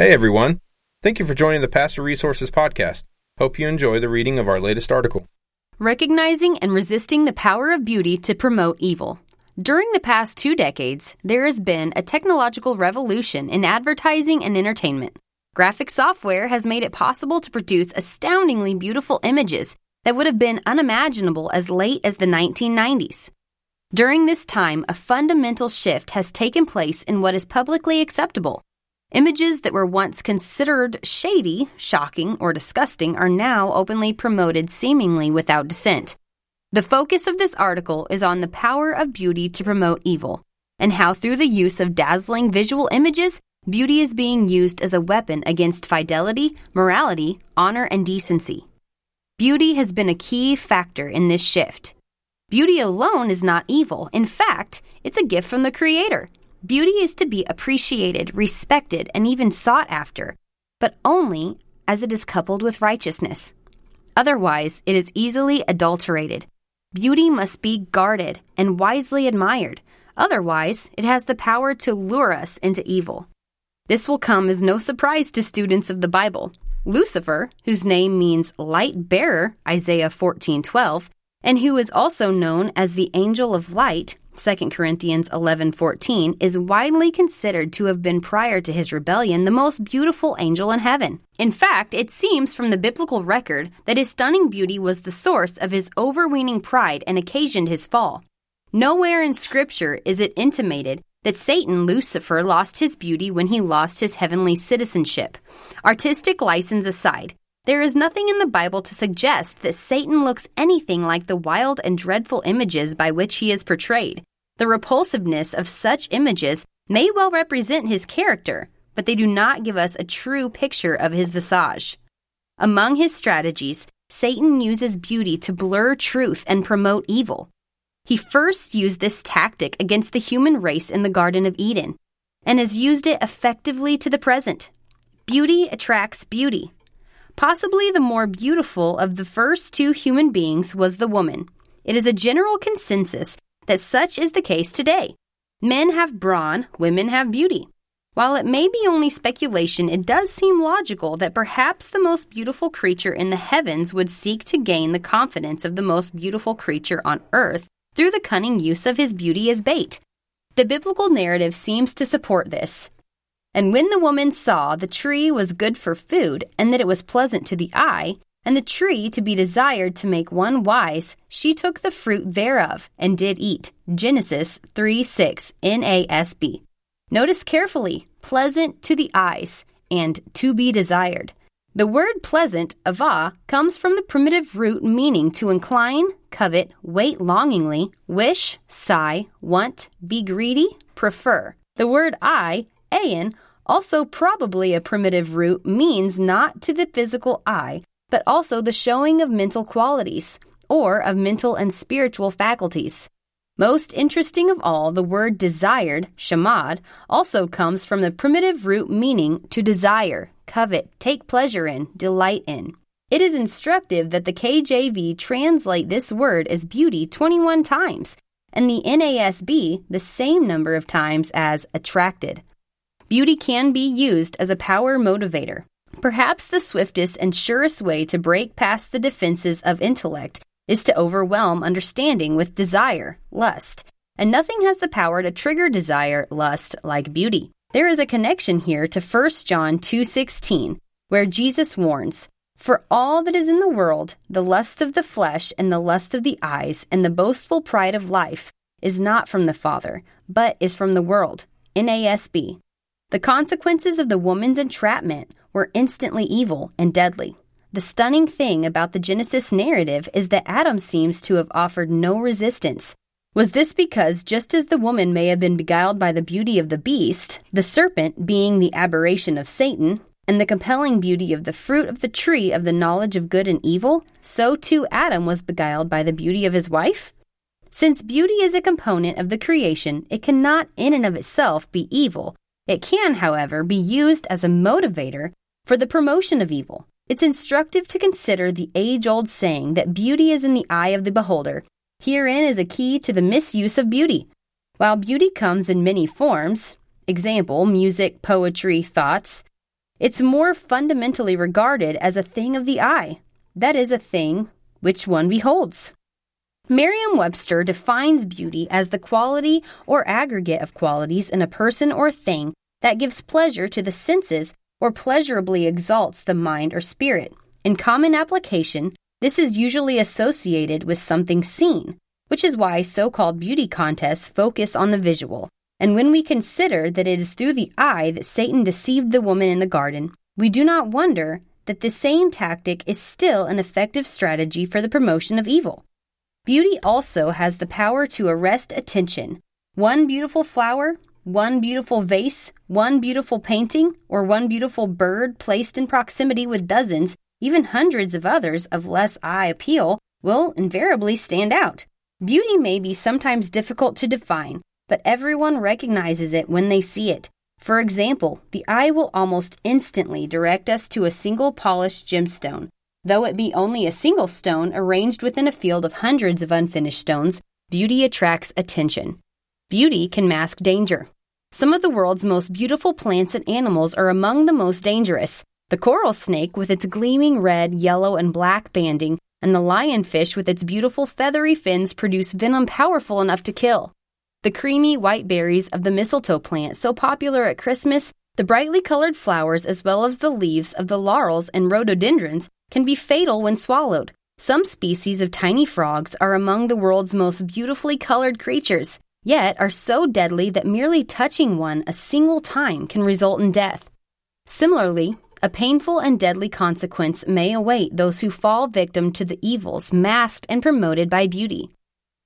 Hey everyone. Thank you for joining the Pastor Resources Podcast. Hope you enjoy the reading of our latest article. Recognizing and resisting the power of beauty to promote evil. During the past two decades, there has been a technological revolution in advertising and entertainment. Graphic software has made it possible to produce astoundingly beautiful images that would have been unimaginable as late as the 1990s. During this time, a fundamental shift has taken place in what is publicly acceptable. Images that were once considered shady, shocking, or disgusting are now openly promoted seemingly without dissent. The focus of this article is on the power of beauty to promote evil, and how through the use of dazzling visual images, beauty is being used as a weapon against fidelity, morality, honor, and decency. Beauty has been a key factor in this shift. Beauty alone is not evil. In fact, it's a gift from the Creator. Beauty is to be appreciated, respected, and even sought after, but only as it is coupled with righteousness. Otherwise, it is easily adulterated. Beauty must be guarded and wisely admired. Otherwise, it has the power to lure us into evil. This will come as no surprise to students of the Bible. Lucifer, whose name means light bearer, Isaiah 14:12, and who is also known as the angel of light, 2 Corinthians 11:14 is widely considered to have been prior to his rebellion the most beautiful angel in heaven. In fact, it seems from the biblical record that his stunning beauty was the source of his overweening pride and occasioned his fall. Nowhere in scripture is it intimated that Satan Lucifer lost his beauty when he lost his heavenly citizenship. Artistic license aside, there is nothing in the Bible to suggest that Satan looks anything like the wild and dreadful images by which he is portrayed. The repulsiveness of such images may well represent his character, but they do not give us a true picture of his visage. Among his strategies, Satan uses beauty to blur truth and promote evil. He first used this tactic against the human race in the Garden of Eden, and has used it effectively to the present. Beauty attracts beauty. Possibly the more beautiful of the first two human beings was the woman. It is a general consensus that such is the case today. Men have brawn, women have beauty. While it may be only speculation, it does seem logical that perhaps the most beautiful creature in the heavens would seek to gain the confidence of the most beautiful creature on earth through the cunning use of his beauty as bait. The biblical narrative seems to support this. And when the woman saw the tree was good for food, and that it was pleasant to the eye, and the tree to be desired to make one wise, she took the fruit thereof and did eat. Genesis 3 6 NASB. Notice carefully, pleasant to the eyes and to be desired. The word pleasant, ava, comes from the primitive root meaning to incline, covet, wait longingly, wish, sigh, want, be greedy, prefer. The word eye, ayin, also probably a primitive root, means not to the physical eye, but also the showing of mental qualities, or of mental and spiritual faculties. Most interesting of all, the word desired, shamad, also comes from the primitive root meaning to desire, covet, take pleasure in, delight in. It is instructive that the KJV translate this word as beauty 21 times, and the NASB the same number of times as attracted. Beauty can be used as a power motivator. Perhaps the swiftest and surest way to break past the defenses of intellect is to overwhelm understanding with desire, lust, and nothing has the power to trigger desire, lust like beauty. There is a connection here to 1 John 2:16, where Jesus warns, "For all that is in the world, the lust of the flesh and the lust of the eyes and the boastful pride of life is not from the Father, but is from the world." NASB. The consequences of the woman's entrapment were instantly evil and deadly. The stunning thing about the Genesis narrative is that Adam seems to have offered no resistance. Was this because just as the woman may have been beguiled by the beauty of the beast, the serpent being the aberration of Satan, and the compelling beauty of the fruit of the tree of the knowledge of good and evil, so too Adam was beguiled by the beauty of his wife? Since beauty is a component of the creation, it cannot in and of itself be evil. It can, however, be used as a motivator for the promotion of evil. It's instructive to consider the age old saying that beauty is in the eye of the beholder. Herein is a key to the misuse of beauty. While beauty comes in many forms, example, music, poetry, thoughts, It's more fundamentally regarded as a thing of the eye. That is, a thing which one beholds. Merriam Webster defines beauty as the quality or aggregate of qualities in a person or thing that gives pleasure to the senses or pleasurably exalts the mind or spirit. In common application, this is usually associated with something seen, which is why so called beauty contests focus on the visual. And when we consider that it is through the eye that Satan deceived the woman in the garden, we do not wonder that the same tactic is still an effective strategy for the promotion of evil. Beauty also has the power to arrest attention. One beautiful flower, one beautiful vase, one beautiful painting, or one beautiful bird placed in proximity with dozens even hundreds of others of less eye appeal will invariably stand out. Beauty may be sometimes difficult to define, but everyone recognizes it when they see it. For example, the eye will almost instantly direct us to a single polished gemstone. Though it be only a single stone arranged within a field of hundreds of unfinished stones, beauty attracts attention. Beauty can mask danger. Some of the world's most beautiful plants and animals are among the most dangerous. The coral snake, with its gleaming red, yellow, and black banding, and the lionfish, with its beautiful feathery fins, produce venom powerful enough to kill. The creamy white berries of the mistletoe plant, so popular at Christmas, the brightly colored flowers, as well as the leaves of the laurels and rhododendrons, can be fatal when swallowed. Some species of tiny frogs are among the world's most beautifully colored creatures, yet are so deadly that merely touching one a single time can result in death. Similarly, a painful and deadly consequence may await those who fall victim to the evils masked and promoted by beauty.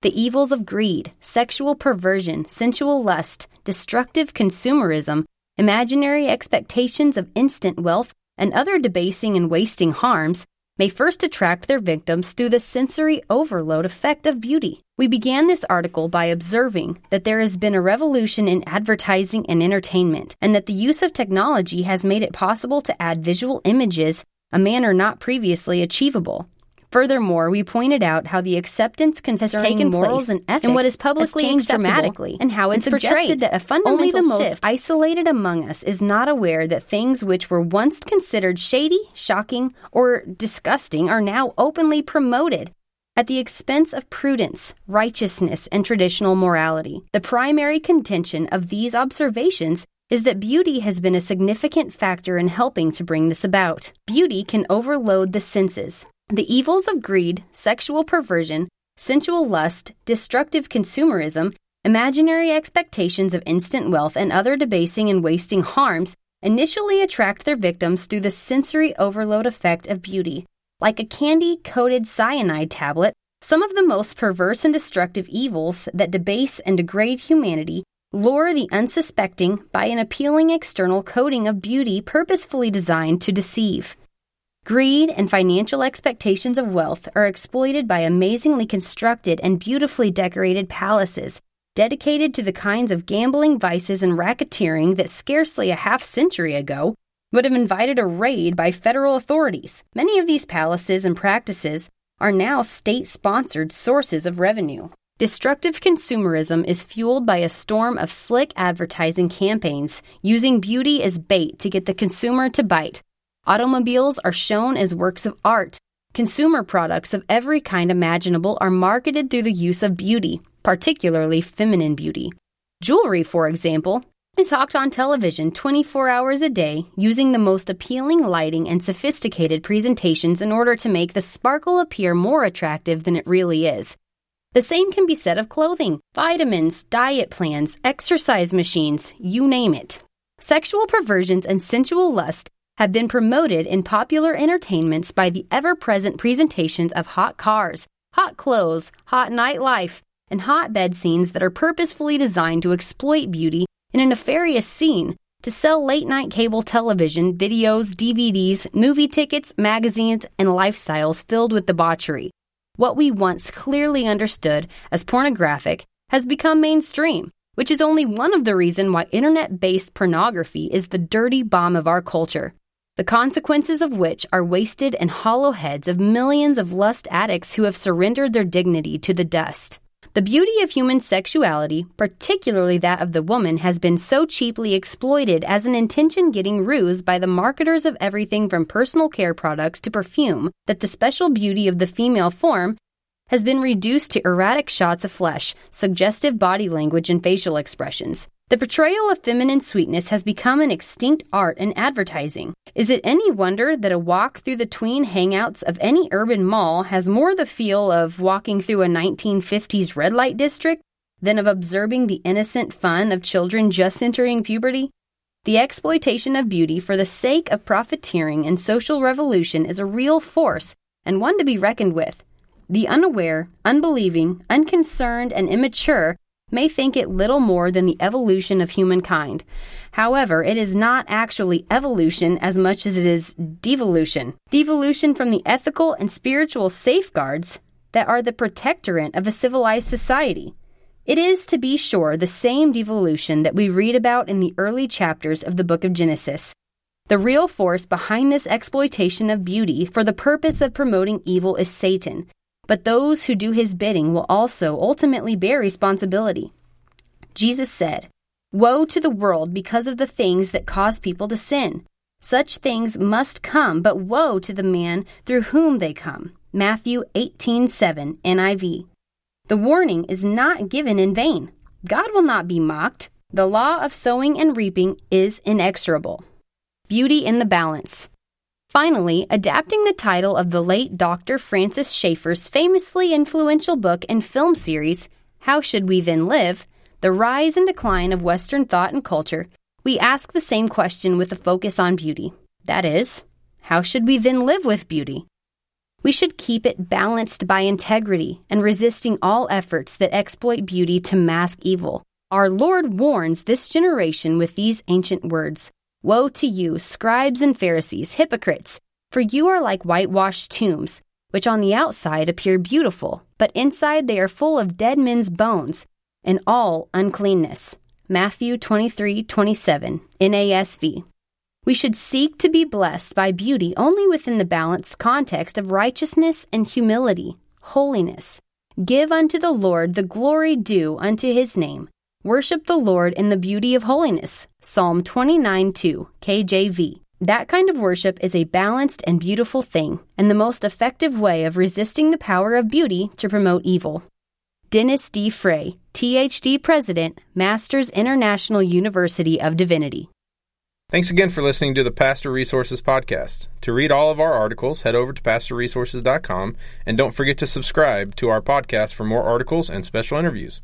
The evils of greed, sexual perversion, sensual lust, destructive consumerism, imaginary expectations of instant wealth, and other debasing and wasting harms may first attract their victims through the sensory overload effect of beauty. We began this article by observing that there has been a revolution in advertising and entertainment, and that the use of technology has made it possible to add visual images a manner not previously achievable. Furthermore, we pointed out how the acceptance concerning taken morals and ethics and what is publicly has changed dramatically, and how it's and portrayed suggested that a fundamental only the most isolated among us is not aware that things which were once considered shady, shocking, or disgusting are now openly promoted at the expense of prudence, righteousness, and traditional morality. The primary contention of these observations is that beauty has been a significant factor in helping to bring this about. Beauty can overload the senses. The evils of greed, sexual perversion, sensual lust, destructive consumerism, imaginary expectations of instant wealth, and other debasing and wasting harms initially attract their victims through the sensory overload effect of beauty. Like a candy coated cyanide tablet, some of the most perverse and destructive evils that debase and degrade humanity lure the unsuspecting by an appealing external coating of beauty purposefully designed to deceive. Greed and financial expectations of wealth are exploited by amazingly constructed and beautifully decorated palaces dedicated to the kinds of gambling vices and racketeering that scarcely a half century ago would have invited a raid by federal authorities. Many of these palaces and practices are now state sponsored sources of revenue. Destructive consumerism is fueled by a storm of slick advertising campaigns using beauty as bait to get the consumer to bite. Automobiles are shown as works of art. Consumer products of every kind imaginable are marketed through the use of beauty, particularly feminine beauty. Jewelry, for example, is hawked on television 24 hours a day using the most appealing lighting and sophisticated presentations in order to make the sparkle appear more attractive than it really is. The same can be said of clothing, vitamins, diet plans, exercise machines, you name it. Sexual perversions and sensual lust have been promoted in popular entertainments by the ever present presentations of hot cars, hot clothes, hot nightlife, and hot bed scenes that are purposefully designed to exploit beauty in a nefarious scene to sell late night cable television, videos, DVDs, movie tickets, magazines, and lifestyles filled with debauchery. What we once clearly understood as pornographic has become mainstream, which is only one of the reasons why internet based pornography is the dirty bomb of our culture the consequences of which are wasted and hollow heads of millions of lust addicts who have surrendered their dignity to the dust. The beauty of human sexuality, particularly that of the woman, has been so cheaply exploited as an intention getting ruse by the marketers of everything from personal care products to perfume that the special beauty of the female form has been reduced to erratic shots of flesh, suggestive body language, and facial expressions. The portrayal of feminine sweetness has become an extinct art in advertising. Is it any wonder that a walk through the tween hangouts of any urban mall has more the feel of walking through a 1950s red light district than of observing the innocent fun of children just entering puberty? The exploitation of beauty for the sake of profiteering and social revolution is a real force and one to be reckoned with. The unaware, unbelieving, unconcerned, and immature may think it little more than the evolution of humankind. However, it is not actually evolution as much as it is devolution. Devolution from the ethical and spiritual safeguards that are the protectorate of a civilized society. It is, to be sure, the same devolution that we read about in the early chapters of the book of Genesis. The real force behind this exploitation of beauty for the purpose of promoting evil is Satan, but those who do his bidding will also ultimately bear responsibility. Jesus said, Woe to the world because of the things that cause people to sin. Such things must come, but woe to the man through whom they come. Matthew 18:7 NIV. The warning is not given in vain. God will not be mocked. The law of sowing and reaping is inexorable. Beauty in the balance. Finally, adapting the title of the late Dr. Francis Schaeffer's famously influential book and film series, How Should We Then Live? The Rise and Decline of Western Thought and Culture, we ask the same question with a focus on beauty. That is, how should we then live with beauty? We should keep it balanced by integrity and resisting all efforts that exploit beauty to mask evil. Our Lord warns this generation with these ancient words Woe to you, scribes and Pharisees, hypocrites! For you are like whitewashed tombs, which on the outside appear beautiful, but inside they are full of dead men's bones and all uncleanness. Matthew 23:27 NASV. We should seek to be blessed by beauty only within the balanced context of righteousness and humility, holiness. Give unto the Lord the glory due unto his name. Worship the Lord in the beauty of holiness. Psalm 29 2, KJV. That kind of worship is a balanced and beautiful thing, and the most effective way of resisting the power of beauty to promote evil. Dennis D. Frey, THD President, Masters International University of Divinity. Thanks again for listening to the Pastor Resources Podcast. To read all of our articles, head over to pastorresources.com and don't forget to subscribe to our podcast for more articles and special interviews.